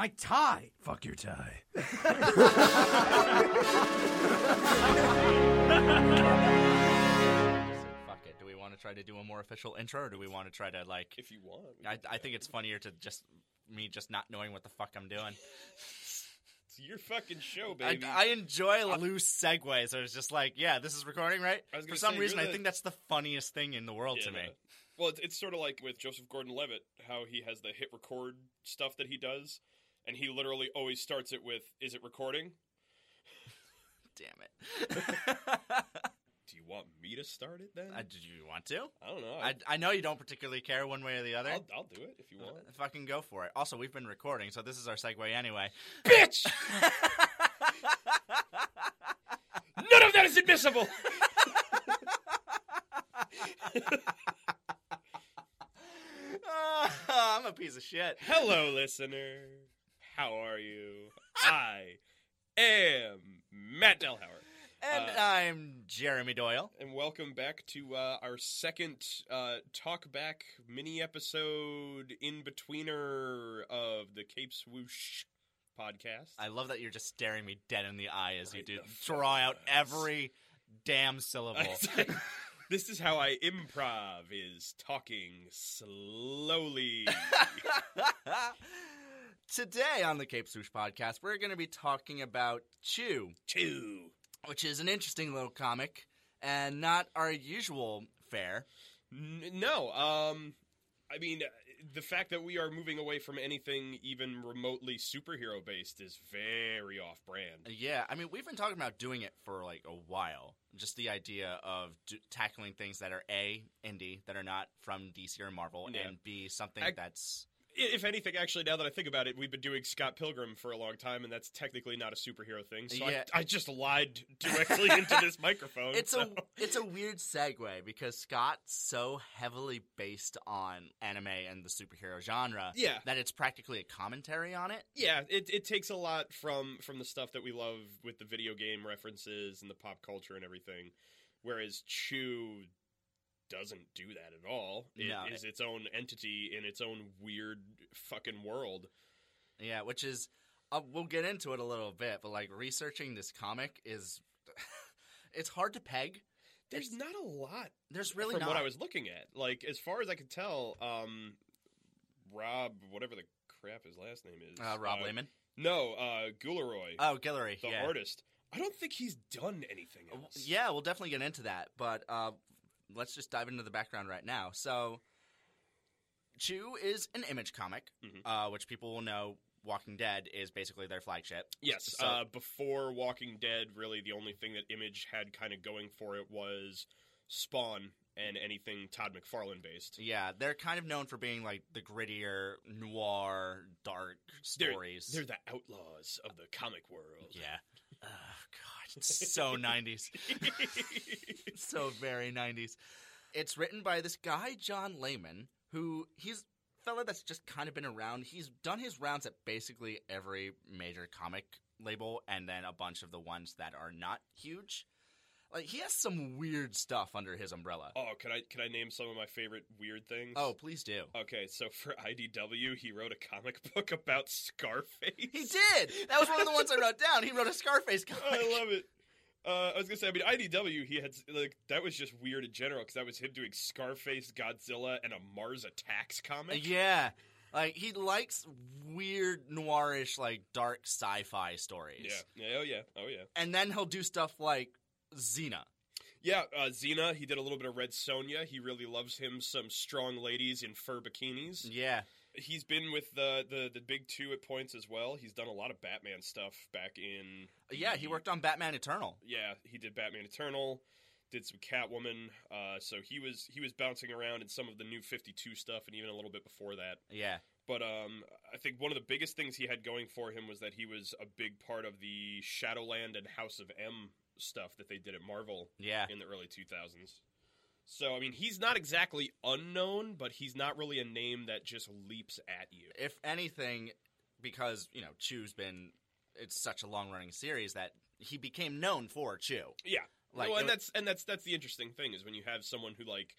My tie. Fuck your tie. Fuck it. Do we want to try to do a more official intro, or do we want to try to like? If you want. we I, can do I think it's funnier to just me just not knowing what the fuck I'm doing. It's your fucking show, I, baby. I enjoy loose segues. I was just like, yeah, this is recording, right? I was For gonna some say, reason, you're I the- think that's the funniest thing in the world to Yeah. me. Well, it's, it's sort of like with Joseph Gordon-Levitt, how he has the hit record stuff that he does, and he literally always starts it with, "Is it recording? Damn it. Do you want me to start it then? uh, did you want to? I don't know. I, I know you don't particularly care one way or the other. I'll, I'll do it if you want. Fucking go for it. Also, we've been recording, so this is our segue anyway. Bitch! None of that is admissible. I'm a piece of shit. Hello, listener. How are you? I am Matt Delhauer. And Uh, I'm Jeremy Doyle. and welcome back to uh, our second uh, talk back mini episode in betweener of the Cape Swoosh podcast. I love that you're just staring me dead in the eye as you do draw out every damn syllable. this is how I improv: is talking slowly. Today on the Cape Swoosh podcast, we're going to be talking about Chew, Chew. which is an interesting little comic and not our usual fare. N- no, um, I mean, uh, the fact that we are moving away from anything even remotely superhero based is very off brand. Yeah, I mean, we've been talking about doing it for like a while. Just the idea of d- tackling things that are A, indie, that are not from DC or Marvel, Yeah. and B, something I- that's. If anything, actually, now that I think about it, we've been doing Scott Pilgrim for a long time, and that's technically not a superhero thing. So Yeah. I, I just lied directly into this microphone. It's so. a it's a weird segue because Scott's so heavily based on anime and the superhero genre yeah, that it's practically a commentary on it. yeah. It it takes a lot from from the stuff that we love with the video game references and the pop culture and everything, whereas Chew doesn't do that at all. It is No. its own entity in its own weird fucking world. Yeah, which is uh, we'll get into it a little bit, but like researching this comic is it's hard to peg. There's not a lot There's really from not. what I was looking at. Like as far as I could tell, um, Rob, whatever the crap his last name is, uh, Rob Lehman. No, uh, Guleroy, Oh, Guillory. the yeah. artist. I don't think he's done anything Uh, else. Yeah, we'll definitely get into that, but uh, let's just dive into the background right now. So, Chew is an image comic, Mhm. uh, which people will know. Walking Dead is basically their flagship. Yes. So- uh, before Walking Dead, really the only thing that Image had kind of going for it was Spawn and anything Todd McFarlane based. Yeah, they're kind of known for being like the grittier, noir, dark They're- stories. They're the outlaws of the comic world. yeah. Oh god, it's so 90s. so very 90s. It's written by this guy John Layman, who he's a fella that's just kind of been around. He's done his rounds at basically every major comic label and then a bunch of the ones that are not huge. Like he has some weird stuff under his umbrella. oh, can I can I name some of my favorite weird things? Oh, please do. Okay, so for IDW, he wrote a comic book about Scarface. He did. That was one of the ones I wrote down. He wrote a Scarface comic. I love it. Uh, I was gonna say, I mean, IDW, he had like that was just weird in general because that was him doing Scarface, Godzilla, and a Mars Attacks comic. Yeah. Like he likes weird noirish like dark sci-fi stories. yeah, yeah, oh yeah, oh yeah, And then he'll do stuff like Xena. yeah. Uh, Xena, he did a little bit of Red Sonja. He really loves him some strong ladies in fur bikinis. Yeah. He's been with the the the big two at points as well. He's done a lot of Batman stuff back in. Yeah, he worked on Batman Eternal. yeah, he did Batman Eternal, did some Catwoman. Uh, so he was he was bouncing around in some of the new Fifty Two stuff, and even a little bit before that. Yeah. But um, I think one of the biggest things he had going for him was that he was a big part of the Shadowland and House of M stuff that they did at Marvel Yeah. in the early 2000s. So I mean, he's not exactly unknown, but he's not really a name that just leaps at you. If anything, because, you know, Chew's been it's such a long running series that he became known for Chew. Yeah. Like well, and that's and that's that's the interesting thing is when you have someone who like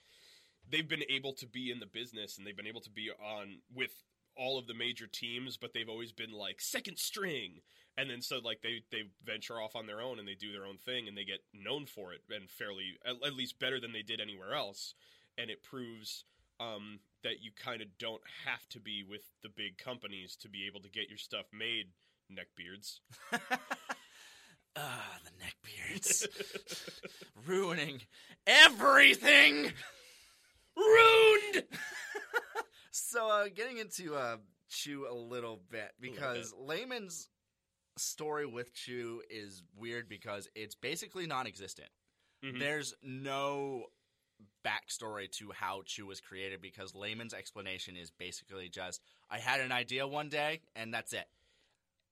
they've been able to be in the business and they've been able to be on with all of the major teams, but they've always been like second string. And then so like they they venture off on their own and they do their own thing and they get known for it and fairly at, at least better than they did anywhere else. And it proves um, that you kind of don't have to be with the big companies to be able to get your stuff made. Neckbeards. Ah, the neckbeards. Ruining everything! Ruined. So, uh, getting into uh, Chew a little bit, because Layman's story with Chew is weird because it's basically non existent. Mhm. There's no backstory to how Chew was created because Layman's explanation is basically just I had an idea one day and that's it.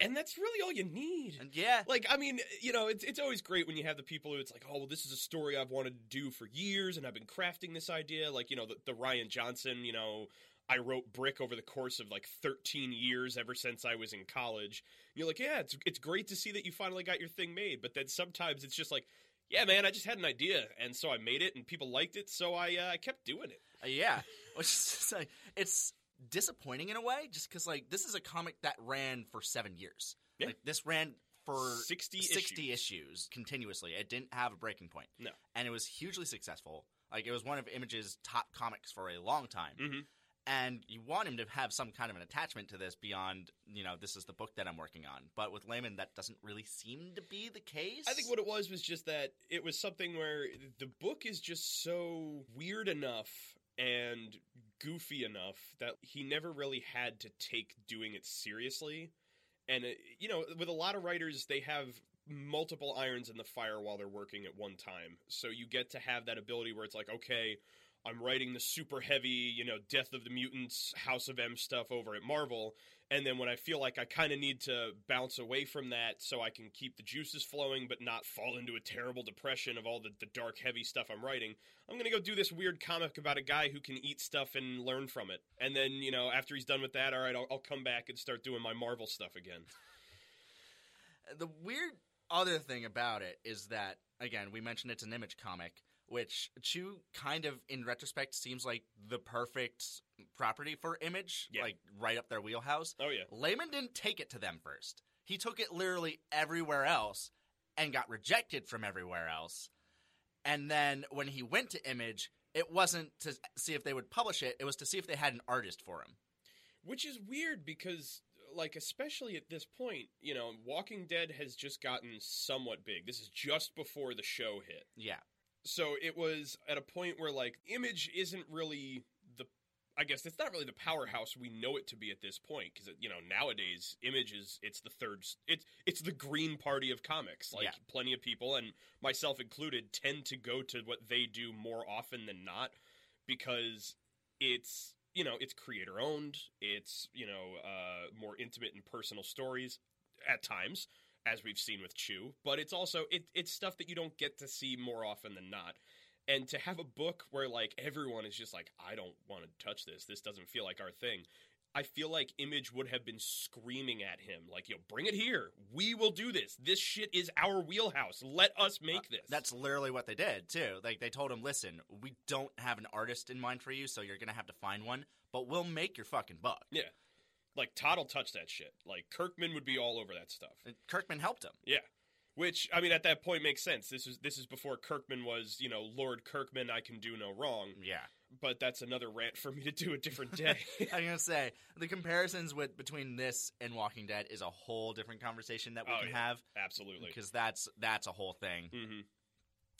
And that's really all you need. And yeah, Like, I mean, you know, it's it's always great when you have the people who it's like, oh, well, this is a story I've wanted to do for years, and I've been crafting this idea. Like, you know, the, the Rian Johnson, you know, I wrote Brick over the course of like 13 years ever since I was in college. You're like, yeah, it's it's great to see that you finally got your thing made, but then sometimes it's just like, yeah, man, I just had an idea, and so I made it, and people liked it, so I uh, I kept doing it. Uh, yeah, which is just like it's disappointing in a way, just because like this is a comic that ran for seven years. Yeah. Like this ran for 60 60 issues. issues continuously. It didn't have a breaking point. No. and it was hugely successful. Like it was one of Image's top comics for a long time. Mhm. And you want him to have some kind of an attachment to this beyond, you know, this is the book that I'm working on. But with Layman, that doesn't really seem to be the case. I think what it was was just that it was something where the book is just so weird enough and goofy enough that he never really had to take doing it seriously. And, uh, you know, with a lot of writers, they have multiple irons in the fire while they're working at one time. So you get to have that ability where it's like, okay, I'm writing the super heavy, you know, Death of the Mutants, House of M stuff over at Marvel. And then when I feel like I kind of need to bounce away from that so I can keep the juices flowing but not fall into a terrible depression of all the, the dark, heavy stuff I'm writing, I'm going to go do this weird comic about a guy who can eat stuff and learn from it. And then, you know, after he's done with that, all right, I'll, I'll come back and start doing my Marvel stuff again. the weird other thing about it is that again we mentioned it's an image comic which chew kind of in retrospect seems like the perfect property for image Yeah. like right up their wheelhouse Oh, yeah. layman didn't take it to them first he took it literally everywhere else and got rejected from everywhere else and then when he went to image it wasn't to see if they would publish it it was to see if they had an artist for him Which is weird because, like, especially at this point, you know, Walking Dead has just gotten somewhat big. This is just before the show hit. yeah So it was at a point where, like, Image isn't really the. I guess it's not really the powerhouse we know it to be at this point because you know nowadays Image is it's the third it's it's the green party of comics like Yeah. plenty of people and myself included tend to go to what they do more often than not because it's you know it's creator owned it's you know uh, more intimate and personal stories at times as we've seen with chew but it's also it, it's stuff that you don't get to see more often than not. And to have a book where like everyone is just like i don't want to touch this. This doesn't feel like our thing. I feel like image would have been screaming at him like yo bring it here. We will do this. This shit is our wheelhouse. Let us make Uh, this. That's literally what they did too. Like they told him, "Listen, we don't have an artist in mind for you, so you're gonna have to find one, but we'll make your fucking buck." yeah like todd will touch that shit like kirkman would be all over that stuff And Kirkman helped him. Yeah. Which I mean at that point makes sense. This is this is before Kirkman was, you know, Lord Kirkman, I can do no wrong. Yeah, But that's another rant for me to do a different day. I'm gonna say the comparisons with between this and Walking Dead is a whole different conversation that we Oh, can yeah. have Absolutely. because that's that's a whole thing, hmm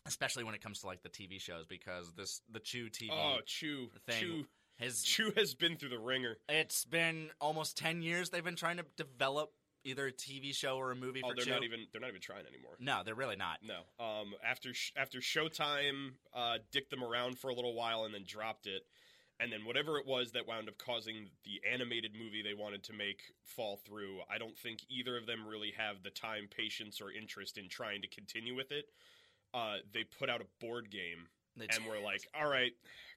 especially when it comes to like the TV shows because this the Chew TV Oh, Chew. thing Chew. Has Chew has been through the ringer. it's been almost ten years they've been trying to develop either a TV show or a movie Oh, for they're Chew. not even they're not even trying anymore. no, they're really not. No. Um after sh- after Showtime uh dicked them around for a little while and then dropped it. And then whatever it was that wound up causing the animated movie they wanted to make fall through, I don't think either of them really have the time, patience, or interest in trying to continue with it. Uh, they put out a board game, and we're like, "All right,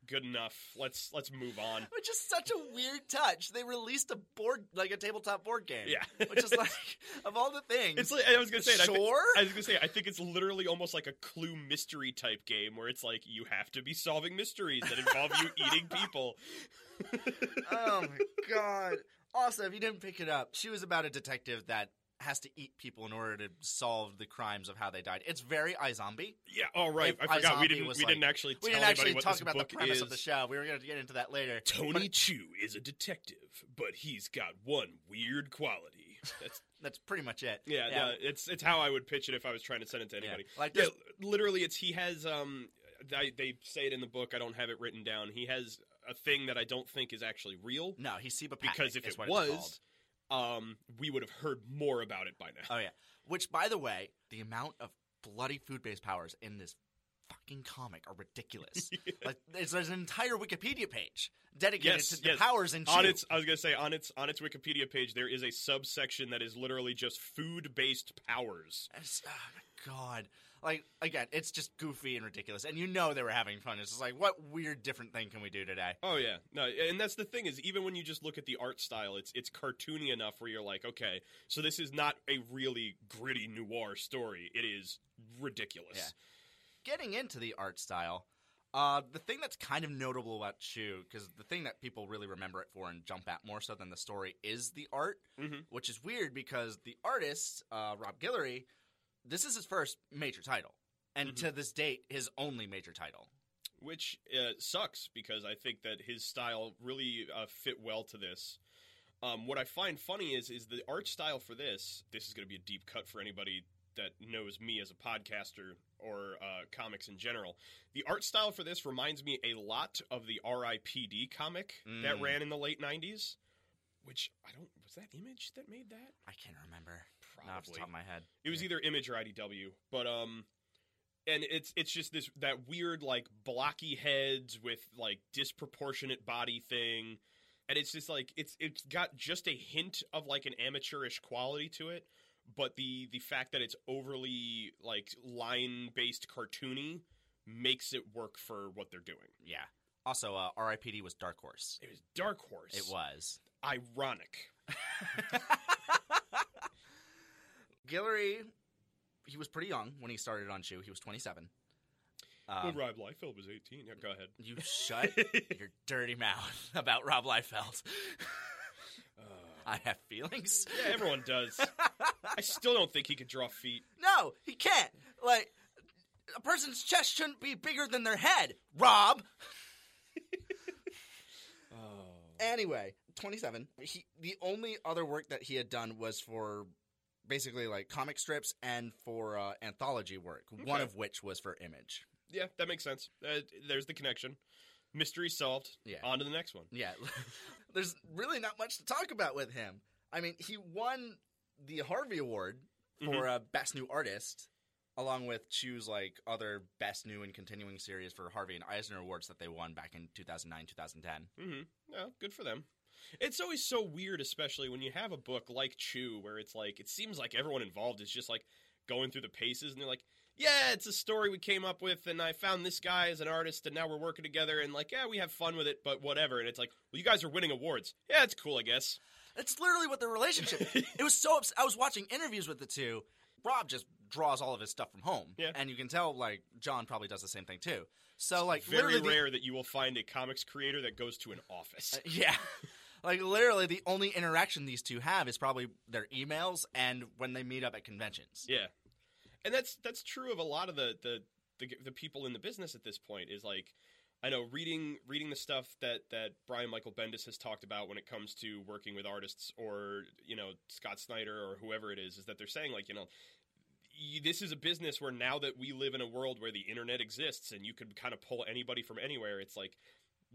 good enough. Let's let's move on." Which is such a weird touch. They released a board, like a tabletop board game. Yeah. Which is like, of all the things. It's like I was gonna say. it, I, Sure. I was gonna say. I think it's literally almost like a Clue mystery type game where it's like you have to be solving mysteries that involve you eating people. oh my god. Also, if you didn't pick it up, she was about a detective that has to eat people in order to solve the crimes of how they died. It's very iZombie. Yeah. All right. If I forgot we didn't. We like- didn't actually. We didn't actually talk about the premise is. of the show. We were going to get into that later. Tony Chu is a detective, but he's got one weird quality. That's That's pretty much it. yeah, no, it's it's how I would pitch it if I was trying to send it to Yeah. anybody. Like Yeah, literally, it's he has um, they, they say it in the book. I don't have it written down. He has a thing that I don't think is actually real no, he's Seba because if it was, um, we would have heard more about it by now. Oh yeah. Which, by the way, the amount of bloody food-based powers in this fucking comic are ridiculous. Like, there's, there's an entire Wikipedia page dedicated Yes, to the yes. powers in on its, I was gonna say on its on its Wikipedia page, there is a subsection that is literally just food based powers. It's- oh my god. Like again, it's just goofy and ridiculous, and you know they were having fun. It's just like, what weird different thing can we do today? Oh yeah, no, and that's the thing is even when you just look at the art style, it's it's cartoony enough where you're like, okay, so this is not a really gritty noir story. It is ridiculous. Yeah. Getting into the art style, uh, the thing that's kind of notable about Chew, because the thing that people really remember it for and jump at more so than the story is the art, Mhm. which is weird because the artist, uh, Rob Guillory, this is his first major title, and Mhm. to this date, his only major title. which uh, sucks because I think that his style really uh, fit well to this. Um, what I find funny is is the art style for this. This is going to be a deep cut for anybody that knows me as a podcaster or uh, comics in general. The art style for this reminds me a lot of the R.I.P.D. comic that Mm. ran in the late '90s. Which I don't was that Image that made that? I can't remember. Not off the Probably. top of my head. It was Yeah. either Image or IDW, but um, and it's it's just this that weird like blocky heads with like disproportionate body thing, and it's just like it's it's got just a hint of like an amateurish quality to it, but the the fact that it's overly like line based cartoony makes it work for what they're doing. Yeah. Also, uh, R.I.P.D. was Dark Horse. It was Dark Horse. It was. ironic. Guillory, he was pretty young when he started on Chew. He was 27. Um, Rob Liefeld was eighteen. Yeah, go ahead. you shut your dirty mouth about Rob Liefeld. I have feelings. Yeah, everyone does. I still don't think he could draw feet. No, he can't. Like, a person's chest shouldn't be bigger than their head. Rob. oh. Anyway, 27. He the only other work that he had done was for basically like comic strips and for uh, anthology work. One of which was for Image. Yeah, that makes sense. Uh, there's the connection. Mystery solved. Yeah. On to the next one. Yeah. There's really not much to talk about with him. I mean, he won the Harvey Award for uh, Best New Artist, along with Chew's like other Best New and Continuing series for Harvey and Eisner Awards that they won back in 2009, 2010. Mm-hmm. Yeah, good for them. It's always so weird, especially when you have a book like Chew, where it's like it seems like everyone involved is just like going through the paces, and they're like, "Yeah, it's a story we came up with, and I found this guy as an artist, and now we're working together, and like, yeah, we have fun with it, but whatever." And it's like, "Well, you guys are winning awards. Yeah, it's cool, I guess." It's literally what their relationship. it was so. Ups- I was watching interviews with the two. Rob just draws all of his stuff from home, Yeah. and you can tell like John probably does the same thing too. So like Very literally the- rare that you will find a comics creator that goes to an office. Uh, yeah. Like literally, the only interaction these two have is probably their emails and when they meet up at conventions. Yeah, and that's that's true of a lot of the the the, the people in the business at this point. Is like, I know reading reading the stuff that that Brian Michael Bendis has talked about when it comes to working with artists, or you know Scott Snyder or whoever it is, is that they're saying like, you know. This is a business where now that we live in a world where the internet exists and you could kind of pull anybody from anywhere, it's like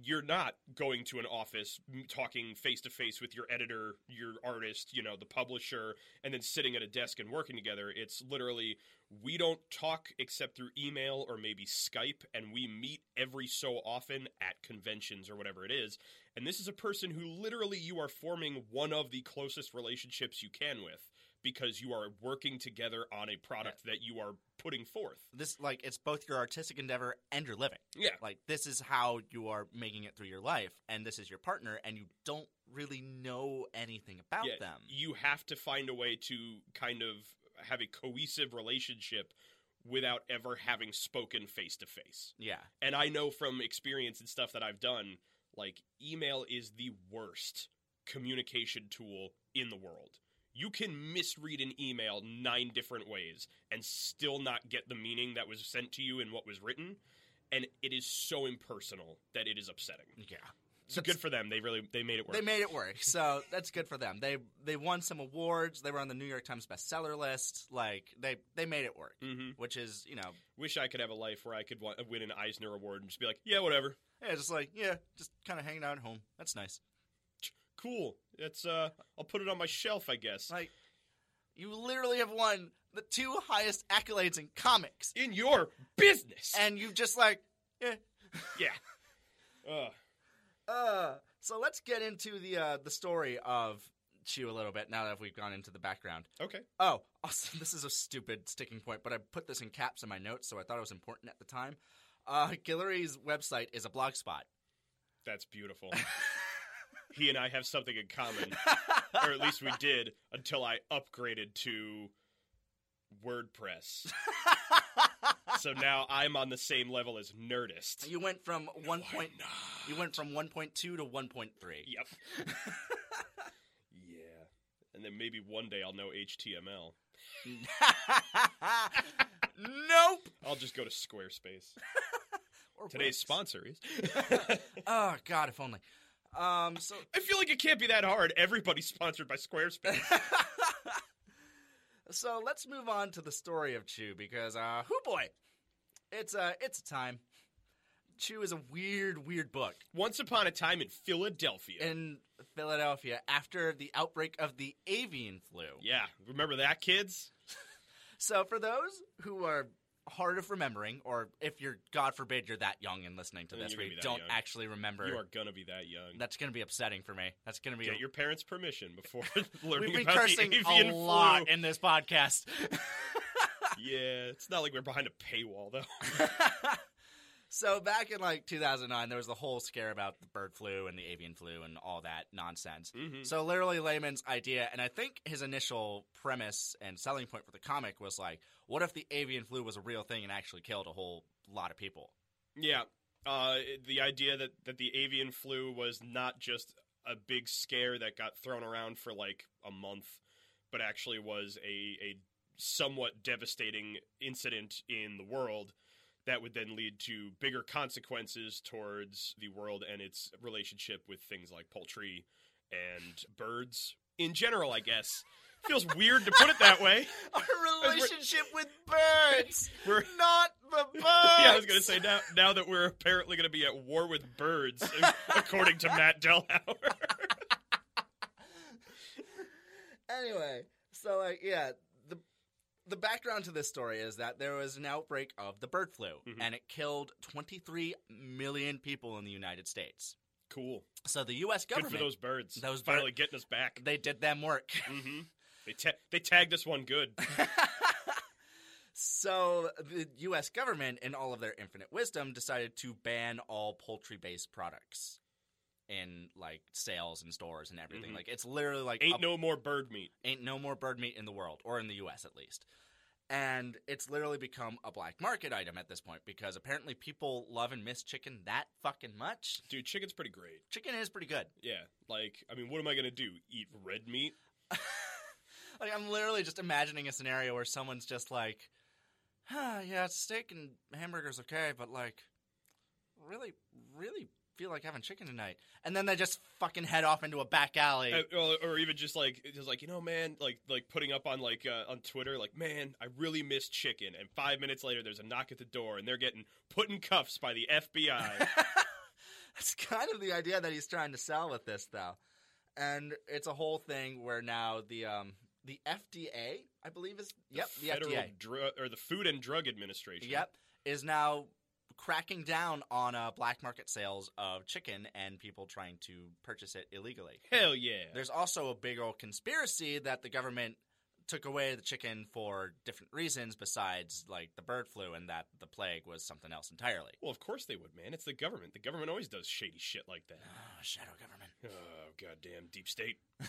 you're not going to an office talking face to face with your editor, your artist, you know, the publisher, and then sitting at a desk and working together. It's literally we don't talk except through email or maybe Skype, and we meet every so often at conventions or whatever it is. And this is a person who literally you are forming one of the closest relationships you can with because you are working together on a product that you are putting forth. This like it's both your artistic endeavor and your living. Yeah. Like this is how you are making it through your life, and this is your partner, and you don't really know anything about Yeah, them. You have to find a way to kind of have a cohesive relationship without ever having spoken face to face. Yeah. And I know from experience and stuff that I've done, like email is the worst communication tool in the world. You can misread an email nine different ways and still not get the meaning that was sent to you in what was written, and it is so impersonal that it is upsetting. Yeah. So good for them. They really they made it work. They made it work, so that's good for them. They they won some awards. They were on the New York Times bestseller list. Like they they made it work, hmm which is you know Wish I could have a life where I could win an Eisner Award and just be like, yeah, whatever. yeah, just like yeah, just kind of hanging out at home. That's nice. Cool. It's uh, I'll put it on my shelf, I guess. Like you literally have won the two highest accolades in comics, In your business. and you just like yeah. yeah. Uh, Uh, so let's get into the uh, the story of Chew a little bit now that we've gone into the background. okay. Oh, also, this is a stupid sticking point, but I put this in caps in my notes, so I thought it was important at the time. Uh, Guillory's website is a blog spot. That's beautiful. he and I have something in common, or at least we did until I upgraded to WordPress. so now I'm on the same level as Nerdist. you went from one Why point. You went from one point two to one point three. Yep. yeah. And then maybe one day I'll know HTML. nope. I'll just go to Squarespace. Today's sponsor is. Oh God, if only. Um. So I feel like it can't be that hard. Everybody's sponsored by Squarespace. so let's move on to the story of Chew because uh, whoo boy, it's a it's a time. Chew is a weird, weird book. Once upon a time in Philadelphia. in Philadelphia after the outbreak of the avian flu. yeah, remember that, kids? So, for those who are hard of remembering, or if you're, God forbid, you're that young and listening to this, where you don't young. actually remember, You are gonna be that young. that's going to be upsetting for me. That's going to be. Get your parents' permission before learning We've been cursing a flu. lot in this podcast. Yeah, it's not like we're behind a paywall though. So back in like 2009, there was the whole scare about the bird flu and the avian flu and all that nonsense. hmm So literally Layman's idea, and I think his initial premise and selling point for the comic was like, what if the avian flu was a real thing and actually killed a whole lot of people? Yeah, uh, the idea that that the avian flu was not just a big scare that got thrown around for like a month, but actually was a a somewhat devastating incident in the world that would then lead to bigger consequences towards the world and its relationship with things like poultry and birds in general, I guess. Feels weird to put it that way. Our relationship with birds, We're not the birds. Yeah, I was gonna say now. Now that we're apparently gonna be at war with birds, according to Matt Delhauer. anyway, so like, yeah, the background to this story is that there was an outbreak of the bird flu, Mhm. and it killed 23 million people in the United States. cool. So the U.S. government Good for those birds. Those finally getting us back. they did them work. hmm They ta- they tagged us one good. so the U.S. government, in all of their infinite wisdom, decided to ban all poultry-based products in like sales and stores and everything. Mhm. Like it's literally like Ain't a- no more bird meat. ain't no more bird meat in the world, or in the U.S. at least. And it's literally become a black market item at this point because apparently people love and miss chicken that fucking much. Dude, chicken's pretty great. Chicken is pretty good. Yeah, like I mean, what am I gonna do? Eat red meat? Like I'm literally just imagining a scenario where someone's just like, huh, "Yeah, steak and hamburgers okay, but like, really, really feel like having chicken tonight." And then they just fucking head off into a back alley. Uh, or, or even just like just like you know, man, like like putting up on like uh, on Twitter, like man, I really miss chicken. And five minutes later, there's a knock at the door, and they're getting put in cuffs by the FBI. That's kind of the idea that he's trying to sell with this, though. And it's a whole thing where now the um the FDA, I believe is yep the, Federal FDA, Dru- or the Food and Drug Administration. yep is now cracking down on uh, black market sales of chicken and people trying to purchase it illegally. Hell yeah. There's also a big old conspiracy that the government took away the chicken for different reasons besides like the bird flu and that the plague was something else entirely. Well, of course they would, man. It's the government. The government always does shady shit like that. Oh, shadow government. Oh, goddamn deep state.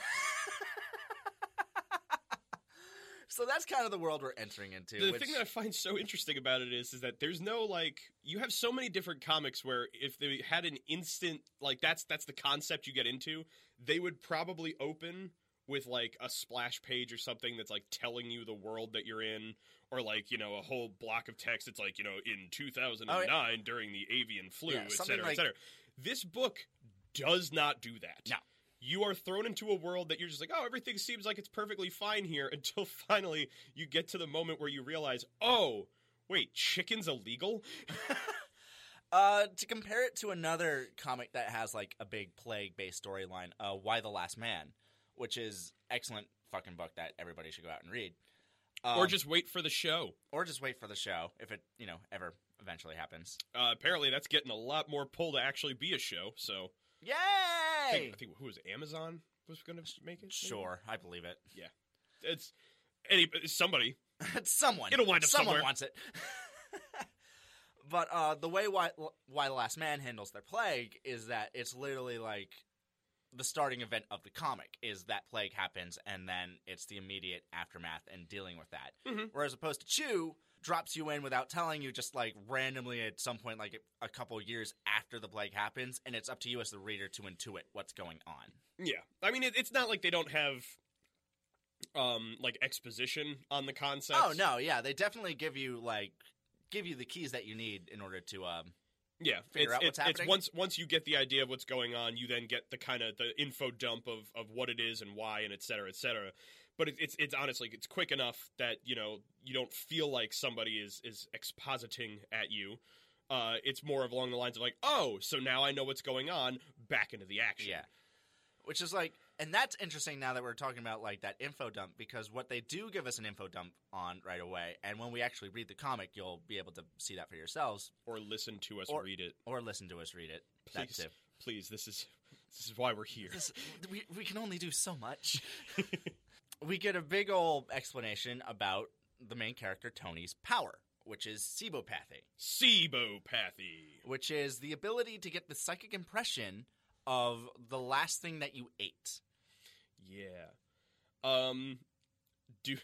so that's kind of the world we're entering into. the which, thing that I find so interesting about it is, is that there's no like you have so many different comics where if they had an instant like that's that's the concept you get into, they would probably open with like a splash page or something that's like telling you the world that you're in, or like you know a whole block of text. It's like you know in 2009 during the avian flu, Oh, Yeah, et something cetera, et like- cetera. This book does not do that. No. You are thrown into a world that you're just like, oh, everything seems like it's perfectly fine here until finally you get to the moment where you realize, oh, wait, chicken's illegal? Uh, to compare it to another comic that has like a big plague-based storyline, uh, Y the Last Man, which is excellent fucking book that everybody should go out and read. or Um, just wait for the show? or just wait for the show if it you know ever eventually happens. Uh, apparently, that's getting a lot more pull to actually be a show. So, Yay! I think, I think who was it? Amazon was going to make it. maybe? Sure, I believe it. Yeah, it's any somebody. It's someone. It'll wind up Someone somewhere. wants it. but uh, the way why, Y the Last Man handles their plague is that it's literally like the starting event of the comic is that plague happens and then it's the immediate aftermath and dealing with that. Mhm. Whereas opposed to Chew drops you in without telling you just like randomly at some point like a couple years after the plague happens and it's up to you as the reader to intuit what's going on. Yeah, I mean, it, it's not like they don't have um like exposition on the concept. Oh no, yeah, they definitely give you like give you the keys that you need in order to um Yeah, figure it's, out what's it's, it's happening? once once you get the idea of what's going on, you then get the kind of the info dump of of what it is and why and et cetera, et cetera. But it, it's it's honestly it's quick enough that you know you don't feel like somebody is is expositing at you. Uh, it's more of along the lines of like, oh, so now I know what's going on. Back into the action. Yeah. Which is like, and that's interesting now that we're talking about like that info dump because what they do give us an info dump on right away, and when we actually read the comic, you'll be able to see that for yourselves Or listen to us Or- read it, or listen to us read it. That please. too. Please, this is this is why we're here. This, we we can only do so much. we get a big old explanation about the main character Tony's power, which is cibopathy, Cibopathy. which is the ability to get the psychic impression of the last thing that you ate. Yeah. Um do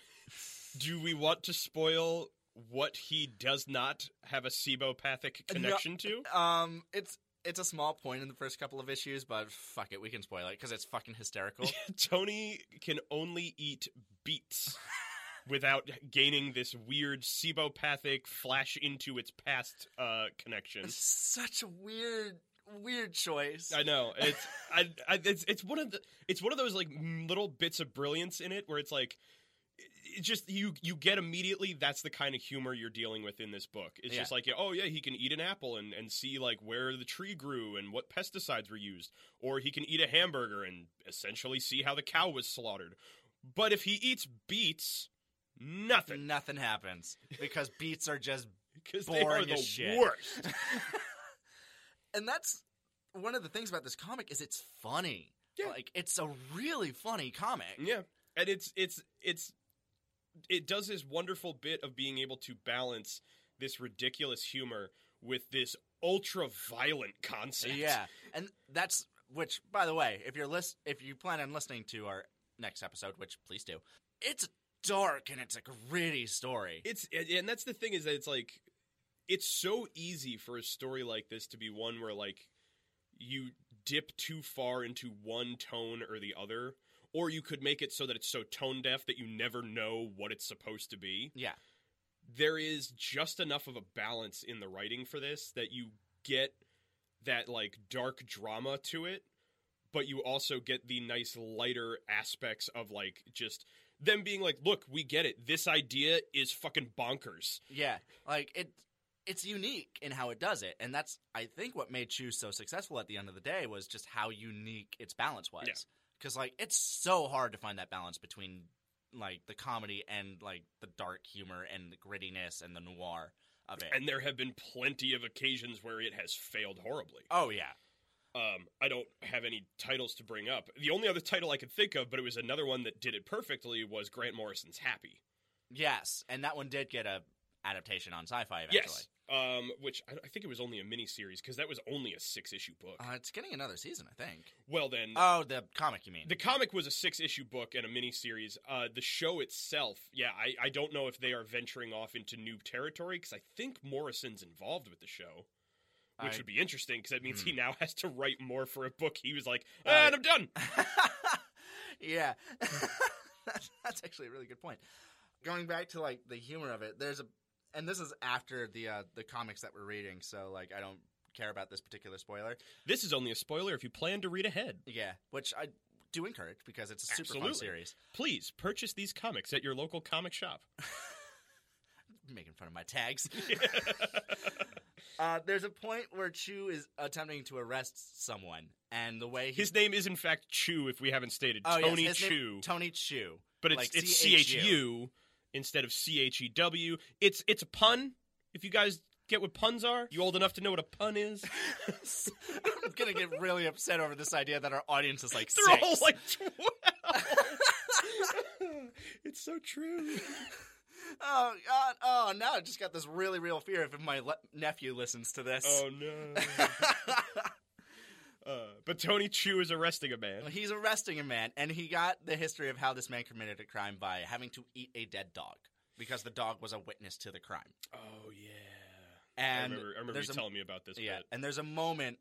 do we want to spoil what he does not have a cibopathic connection to? Um, it's it's a small point in the first couple of issues, but fuck it, we can spoil it because it's fucking hysterical. Tony can only eat beets without gaining this weird cibopathic flash into its past uh it's connections. such a weird, weird choice. I know it's I, I it's it's one of the it's one of those like little bits of brilliance in it where it's like just you you get immediately that's the kind of humor you're dealing with in this book. It's Yeah. just like oh yeah he can eat an apple and and see like where the tree grew and what pesticides were used, or he can eat a hamburger and essentially see how the cow was slaughtered. But if he eats beets, nothing Nothing happens because beets are just, because they are boring the as shit. worst. and that's one of the things about this comic is it's funny. Yeah. Like it's a really funny comic. Yeah, and it's it's it's it does this wonderful bit of being able to balance this ridiculous humor with this ultra violent concept. Yeah, and that's which, by the way, if you're list, if you plan on listening to our next episode, which please do, it's dark and it's a gritty story. it's and that's the thing is that it's like it's so easy for a story like this to be one where like you dip too far into one tone or the other or you could make it so that it's so tone deaf that you never know what it's supposed to be yeah, there is just enough of a balance in the writing for this that you get that like dark drama to it but you also get the nice lighter aspects of like just them being like look we get it this idea is fucking bonkers yeah, like it. It's unique in how it does it, and that's I think what made Chew so successful at the end of the day was just how unique its balance was. Yeah. Because like it's so hard to find that balance between like the comedy and like the dark humor and the grittiness and the noir of it. and there have been plenty of occasions where it has failed horribly. Oh yeah, um, i don't have any titles to bring up. The only other title i could think of but it was another one that did it perfectly was grant morrison's happy. Yes, and that one did get a adaptation on sci-fi eventually. Yes, um, which I, I think it was only a mini series because that was only a six issue book. Uh, it's getting another season, I think. well, then Oh, the comic, you mean? the comic was a six issue book and a mini series. Uh, the show itself, yeah, I, I don't know if they are venturing off into new territory because I think Morrison's involved with the show. Which I- would be interesting because that means he Hmm. now has to write more for a book. He was like, and I'm done. yeah, that's, that's actually a really good point. Going back to like the humor of it, there's a, and this is after the uh, the comics that we're reading, so like I don't care about this particular spoiler. This is only a spoiler if you plan to read ahead. Yeah, which I do encourage because it's a super Absolutely. fun series. Please purchase these comics at your local comic shop. Making fun of my tags. uh, there's a point where Chu is attempting to arrest someone, and the way he, His name is in fact Chu. If we haven't stated, oh, yes, Tony name- Chu, Tony Chu. but it's like it's CHU. U instead of C H E W. It's it's a pun. If you guys get what puns are, you old enough to know what a pun is. I'm gonna get really upset over this idea that our audience is like They're six. all like twelve. it's so true. oh god! Oh, now I just got this really real fear if my le- nephew listens to this. Oh no. But Tony Chu is arresting a man. He's arresting a man, and he got the history of how this man committed a crime by having to eat a dead dog because the dog was a witness to the crime. Oh yeah. And I remember, I remember you a- telling me about this. Yeah, bit. and there's a moment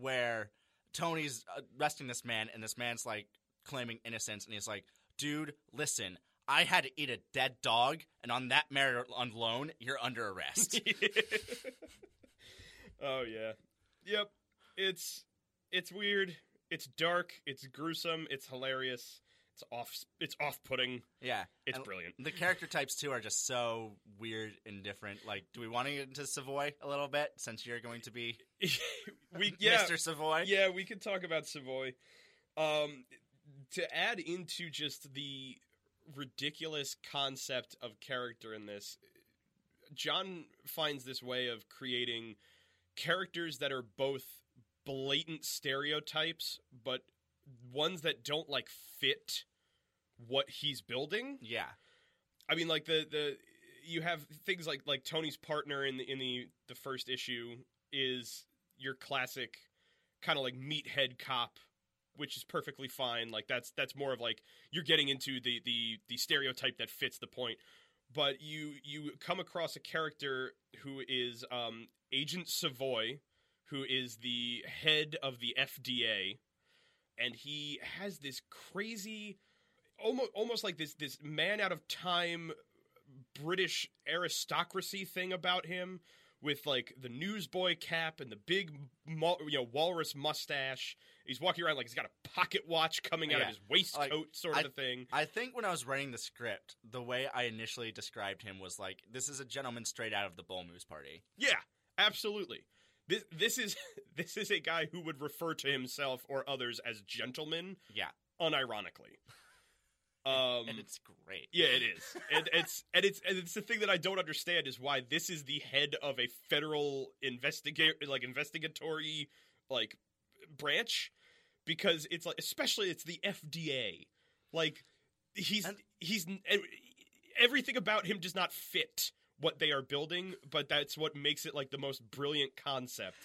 where Tony's arresting this man, and this man's like claiming innocence, and he's like, "Dude, listen, I had to eat a dead dog, and on that merit alone, you're under arrest." oh yeah. Yep. It's it's weird. It's dark. It's gruesome. It's hilarious. It's off. It's off-putting. yeah, It's And brilliant. the character types too are just so weird and different. Like, do we want to get into Savoy a little bit since you're going to be we yeah Mr. Savoy? yeah we could talk about Savoy. Um, to add into just the ridiculous concept of character in this, John finds this way of creating characters that are both blatant stereotypes, but ones that don't like fit what he's building. Yeah, I mean, like the the you have things like like Tony's partner in the in the the first issue is your classic kind of like meathead cop, which is perfectly fine. Like that's that's more of like you're getting into the the the stereotype that fits the point. But you you come across a character who is um, Agent Savoy, who is the head of the FDA, and he has this crazy almost almost like this this man out of time British aristocracy thing about him with like the newsboy cap and the big you know walrus mustache. He's walking around like he's got a pocket watch coming out Yeah. of his waistcoat sort of I- a thing. I think when I was writing the script, the way I initially described him was like, "This is a gentleman straight out of the Bull Moose Party." Yeah, absolutely. This this is this is a guy who would refer to himself or others as gentlemen Yeah, unironically. Um and it's great. Yeah, it is, and it's and it's and it's the thing that I don't understand is why this is the head of a federal investigate like investigatory like branch because it's like especially it's the FDA like he's And- he's everything about him does not fit what they are building but that's what makes it like the most brilliant concept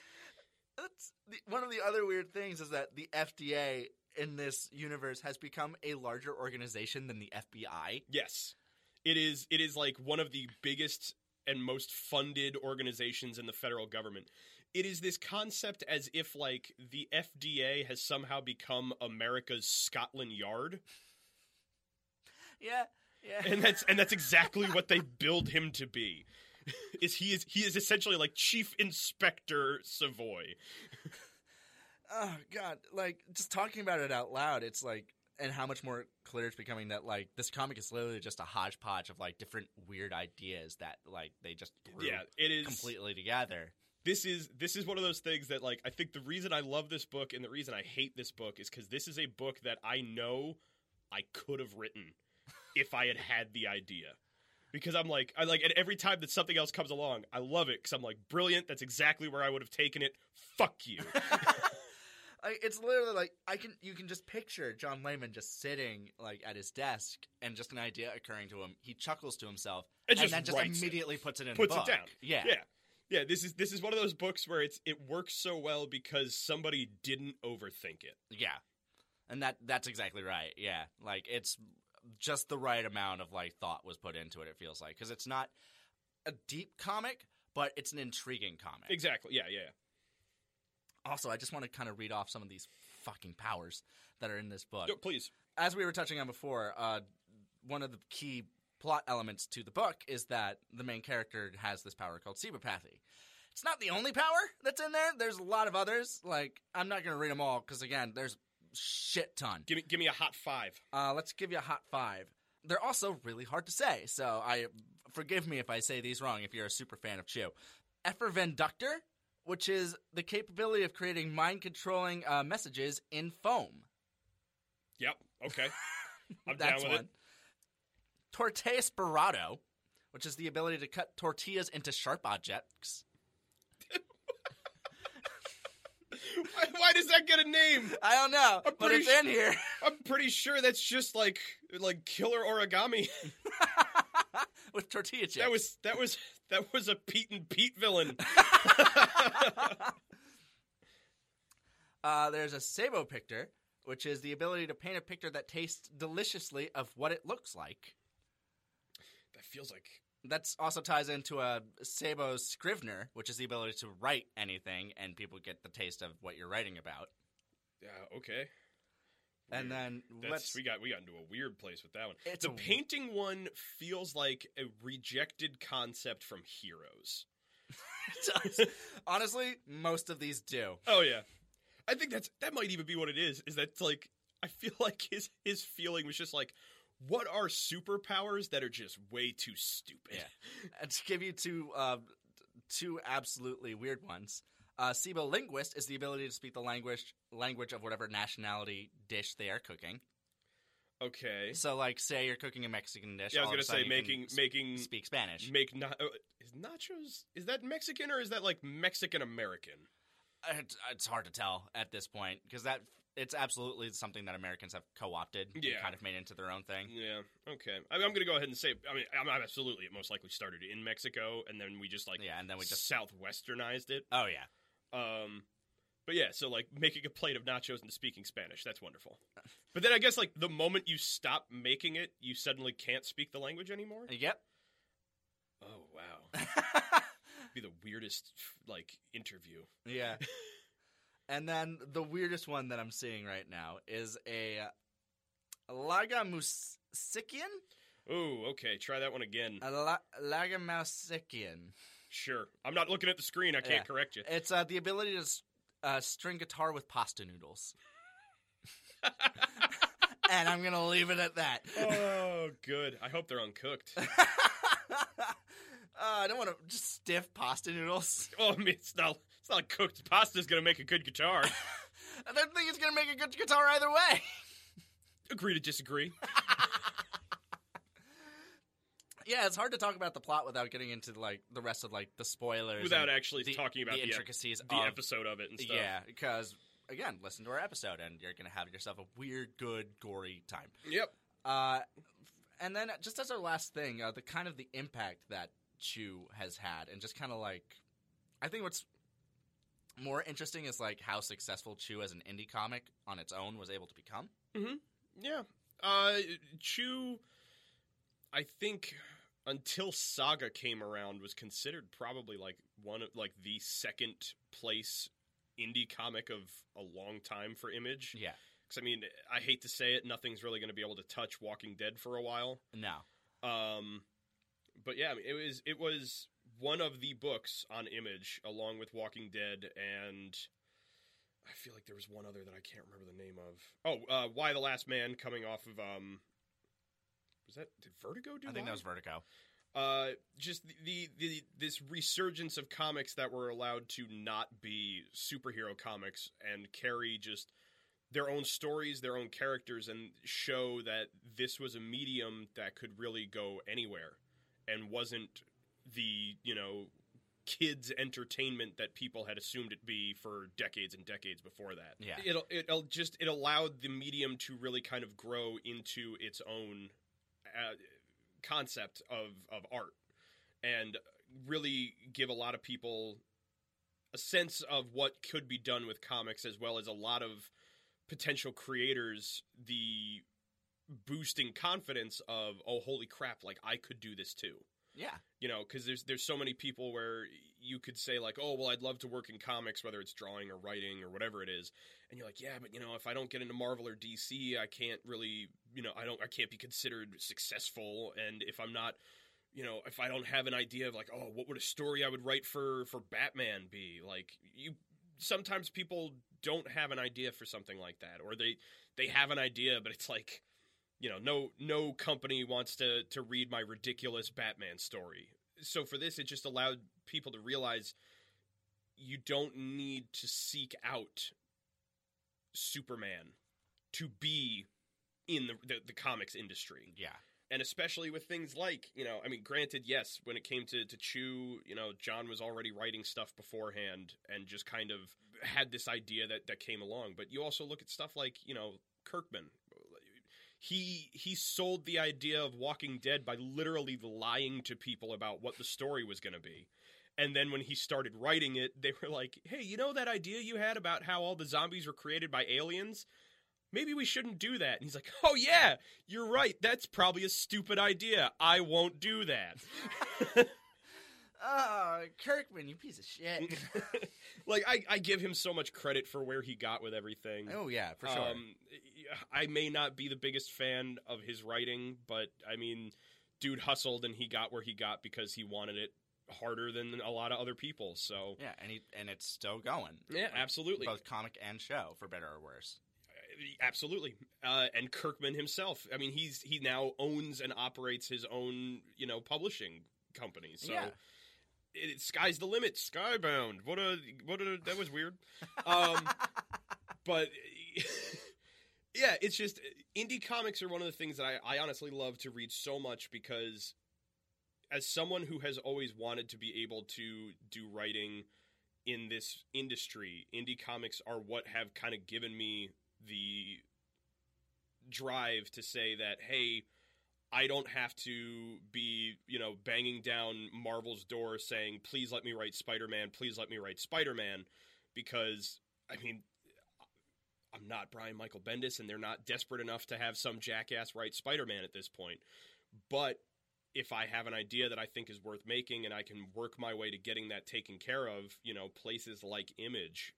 That's the, one of the other weird things is that the FDA in this universe has become a larger organization than the FBI. Yes. It is it is like one of the biggest and most funded organizations in the federal government. It is this concept as if like the FDA has somehow become America's Scotland Yard. Yeah, yeah. And that's and that's exactly what they build him to be. Is he is he is essentially like Chief Inspector Savoy. oh god, like just talking about it out loud, it's like and how much more clear it's becoming that like this comic is literally just a hodgepodge of like different weird ideas that like they just grew Yeah, it is completely together. this is this is one of those things that like I think the reason I love this book and the reason I hate this book is because this is a book that I know I could have written if I had had the idea. Because I'm like I like and every time that something else comes along, I love it because I'm like brilliant. That's exactly where I would have taken it. Fuck you. I, it's literally like I can you can just picture John Layman just sitting like at his desk and just an idea occurring to him. He chuckles to himself And and, just then just writes it. immediately puts it in Puts the it down. Yeah. Yeah. Yeah, this is this is one of those books where it's it works so well because somebody didn't overthink it. Yeah. And that that's exactly right. Yeah. Like it's just the right amount of like thought was put into it it feels like cuz it's not a deep comic, but it's an intriguing comic. Exactly. Yeah, yeah. yeah. Also, I just want to kind of read off some of these fucking powers that are in this book. Please. As we were touching on before, uh, one of the key plot elements to the book is that the main character has this power called cibopathy. It's not the only power that's in there. There's a lot of others. Like I'm not going to read them all because again, there's shit ton. Give me give me a hot five. Uh, let's give you a hot five. They're also really hard to say, so I forgive me if I say these wrong. If you're a super fan of Chew, effervenductor, which is the capability of creating mind controlling uh, messages in foam. Yep. Okay. I'm That's down with one. Torte Sperato, which is the ability to cut tortillas into sharp objects. it. Why, why does that get a name? I don't know, I'm but pretty it's in here. I'm pretty sure that's just like like killer origami. with tortilla chips. That was that was that was a Pete and Pete villain. Uh, there's a Sabo picture, which is the ability to paint a picture that tastes deliciously of what it looks like. that feels like That's also ties into a Saboscrivner, which is the ability to write anything and people get the taste of what you're writing about. yeah, okay. And Weird. then That's, let's we got we got into a weird place with that one. It's the a- painting one feels like a rejected concept from Heroes. honestly, most of these do. Oh yeah, I think that's that might even be what it is. Is that like I feel like his his feeling was just like, what are superpowers that are just way too stupid? Yeah. To give you two, uh, two absolutely weird ones. Uh, Cibolinguist is the ability to speak the language language of whatever nationality dish they are cooking. Okay. So, like, say you're cooking a Mexican dish. Yeah, I was gonna say making making speak Spanish. make na- uh, is nachos is that Mexican or is that like Mexican American? It's, it's hard to tell at this point because that it's absolutely something that Americans have co-opted, and Yeah. kind of made into their own thing. Yeah. Okay. I mean, I'm gonna go ahead and say. I mean, I'm, I'm absolutely. It most likely started in Mexico, and then we just like Yeah, and then we just southwesternized it. oh yeah, Um, but yeah, so like making a plate of nachos and speaking Spanish, that's wonderful. But then I guess like the moment you stop making it, you suddenly can't speak the language anymore. yep. Oh wow, be the weirdest like interview. yeah. And then the weirdest one that I'm seeing right now is a Lagamusikian? Ooh, okay, try that one again. A la- Lagamusikian. Sure, I'm not looking at the screen. I can't Yeah. correct you. It's uh, the ability to uh, string guitar with pasta noodles. and I'm going to leave it at that. oh, good. I hope they're uncooked. uh, I don't want to just stiff pasta noodles. Oh, I mean, it's not. It's not like cooked pasta's gonna make a good guitar. I don't think it's going to make a good guitar either way. Agree to disagree. Yeah, it's hard to talk about the plot without getting into like the rest of like the spoilers Without and actually the, talking about the the, ep- intricacies the of episode of it and stuff. Yeah, because again, listen to our episode and you're going to have yourself a weird, good, gory time. Yep. Uh, and then just as our last thing, uh, the kind of the impact that Chew has had, and just kind of like, I think what's more interesting is like how successful Chew as an indie comic on its own was able to become. Mm-hmm. Yeah. Uh, Chew, I think until Saga came around, was considered probably like one of like the second place indie comic of a long time for Image. Yeah, Because I mean, I hate to say it, nothing's really going to be able to touch Walking Dead for a while. no, Um, but yeah, I mean, it was it was one of the books on Image, along with Walking Dead, and I feel like there was one other that I can't remember the name of. Oh, uh, Y the Last Man, coming off of um, was that did Vertigo do? I think that was Vertigo. uh, just the, the the this resurgence of comics that were allowed to not be superhero comics and carry just their own stories, their own characters, and show that this was a medium that could really go anywhere and wasn't the you know kids entertainment that people had assumed it be for decades and decades before that. Yeah. It'll it'll just it allowed the medium to really kind of grow into its own uh, concept of of art. And really give a lot of people a sense of what could be done with comics, as well as a lot of potential creators the boosting confidence of oh holy crap like I could do this too Yeah. you know because there's there's so many people where you could say like oh well i'd love to work in comics whether it's drawing or writing or whatever it is. And you're like yeah but you know if i don't get into marvel or dc i can't really you know i don't i can't be considered successful. And if i'm not you know if i don't have an idea of like oh what would a story i would write for for batman be? Like you sometimes people don't have an idea for something like that or they they have an idea but it's like you know no no company wants to to read my ridiculous batman story. So for this it just allowed people to realize you don't need to seek out superman to be in the, the, the comics industry. Yeah. and especially with things like you know i mean granted yes when it came to to chew you know john was already writing stuff beforehand and just kind of had this idea that that came along. But you also look at stuff like you know kirkman he he sold the idea of walking dead by literally lying to people about what the story was going to be and then when he started writing it they were like hey you know that idea you had about how all the zombies were created by aliens maybe we shouldn't do that. And he's like, oh, yeah, you're right. That's probably a stupid idea. I won't do that. Oh, Kirkman, you piece of shit. like, I, I give him so much credit for where he got with everything. oh yeah, for sure. Um, I may not be the biggest fan of his writing, but I mean, dude hustled and he got where he got because he wanted it harder than a lot of other people. So, yeah, and he and it's still going. yeah, Like, absolutely. Both comic and show, for better or worse. Absolutely, uh, and Kirkman himself. I mean, he's he now owns and operates his own, you know, publishing company. So, Yeah. It, it- sky's the limit. Skybound. What a what a that was weird. Um, but yeah, it's just indie comics are one of the things that I, I honestly love to read so much because as someone who has always wanted to be able to do writing in this industry, indie comics are what have kind of given me the drive to say that hey, I don't have to be, you know, banging down Marvel's door saying, "Please let me write Spider-Man, please let me write Spider-Man," because I mean, I'm not Brian Michael Bendis, and they're not desperate enough to have some jackass write Spider-Man at this point. But if I have an idea that I think is worth making, and I can work my way to getting that taken care of, you know, places like Image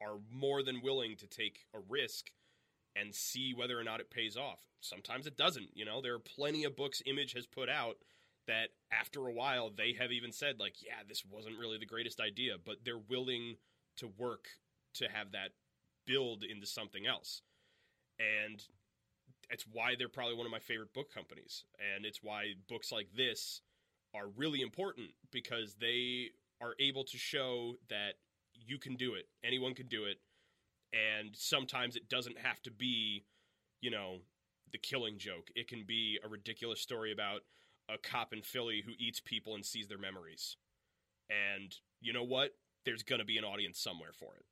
are more than willing to take a risk and see whether or not it pays off. Sometimes it doesn't. You know, there are plenty of books Image has put out that after a while they have even said like, yeah, this wasn't really the greatest idea, but they're willing to work to have that build into something else. And it's why they're probably one of my favorite book companies. And it's why books like this are really important because they are able to show that you can do it. Anyone can do it. And sometimes it doesn't have to be, you know, the killing joke. It can be a ridiculous story about a cop in Philly who eats people and sees their memories. And you know what? There's going to be an audience somewhere for it.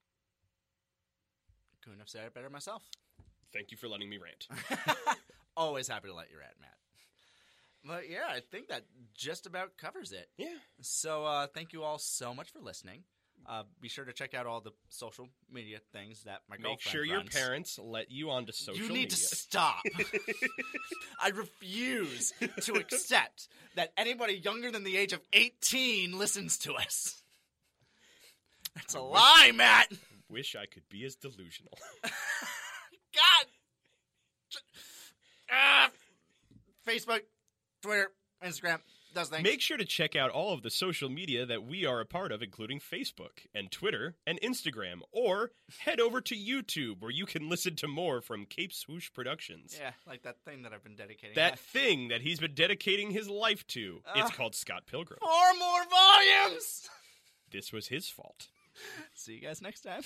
Couldn't have said it better myself. Thank you for letting me rant. Always happy to let you rant, Matt. But yeah, I think that just about covers it. Yeah. So uh, thank you all so much for listening. Uh, be sure to check out all the social media things that my Make girlfriend sure your runs. parents let you onto social media. You need media. to stop. I refuse to accept that anybody younger than the age of 18 listens to us. That's a lie, Matt. Wish I could be as delusional. God. Ah. Facebook, Twitter, Instagram, things. Make sure to check out all of the social media that we are a part of, including Facebook and Twitter and Instagram, or head over to YouTube where you can listen to more from Cape Swoosh Productions. yeah, like that thing that I've been dedicating. That thing that he's been dedicating his life to. it's Ah. called Scott Pilgrim. Four more volumes. This was his fault. See you guys next time.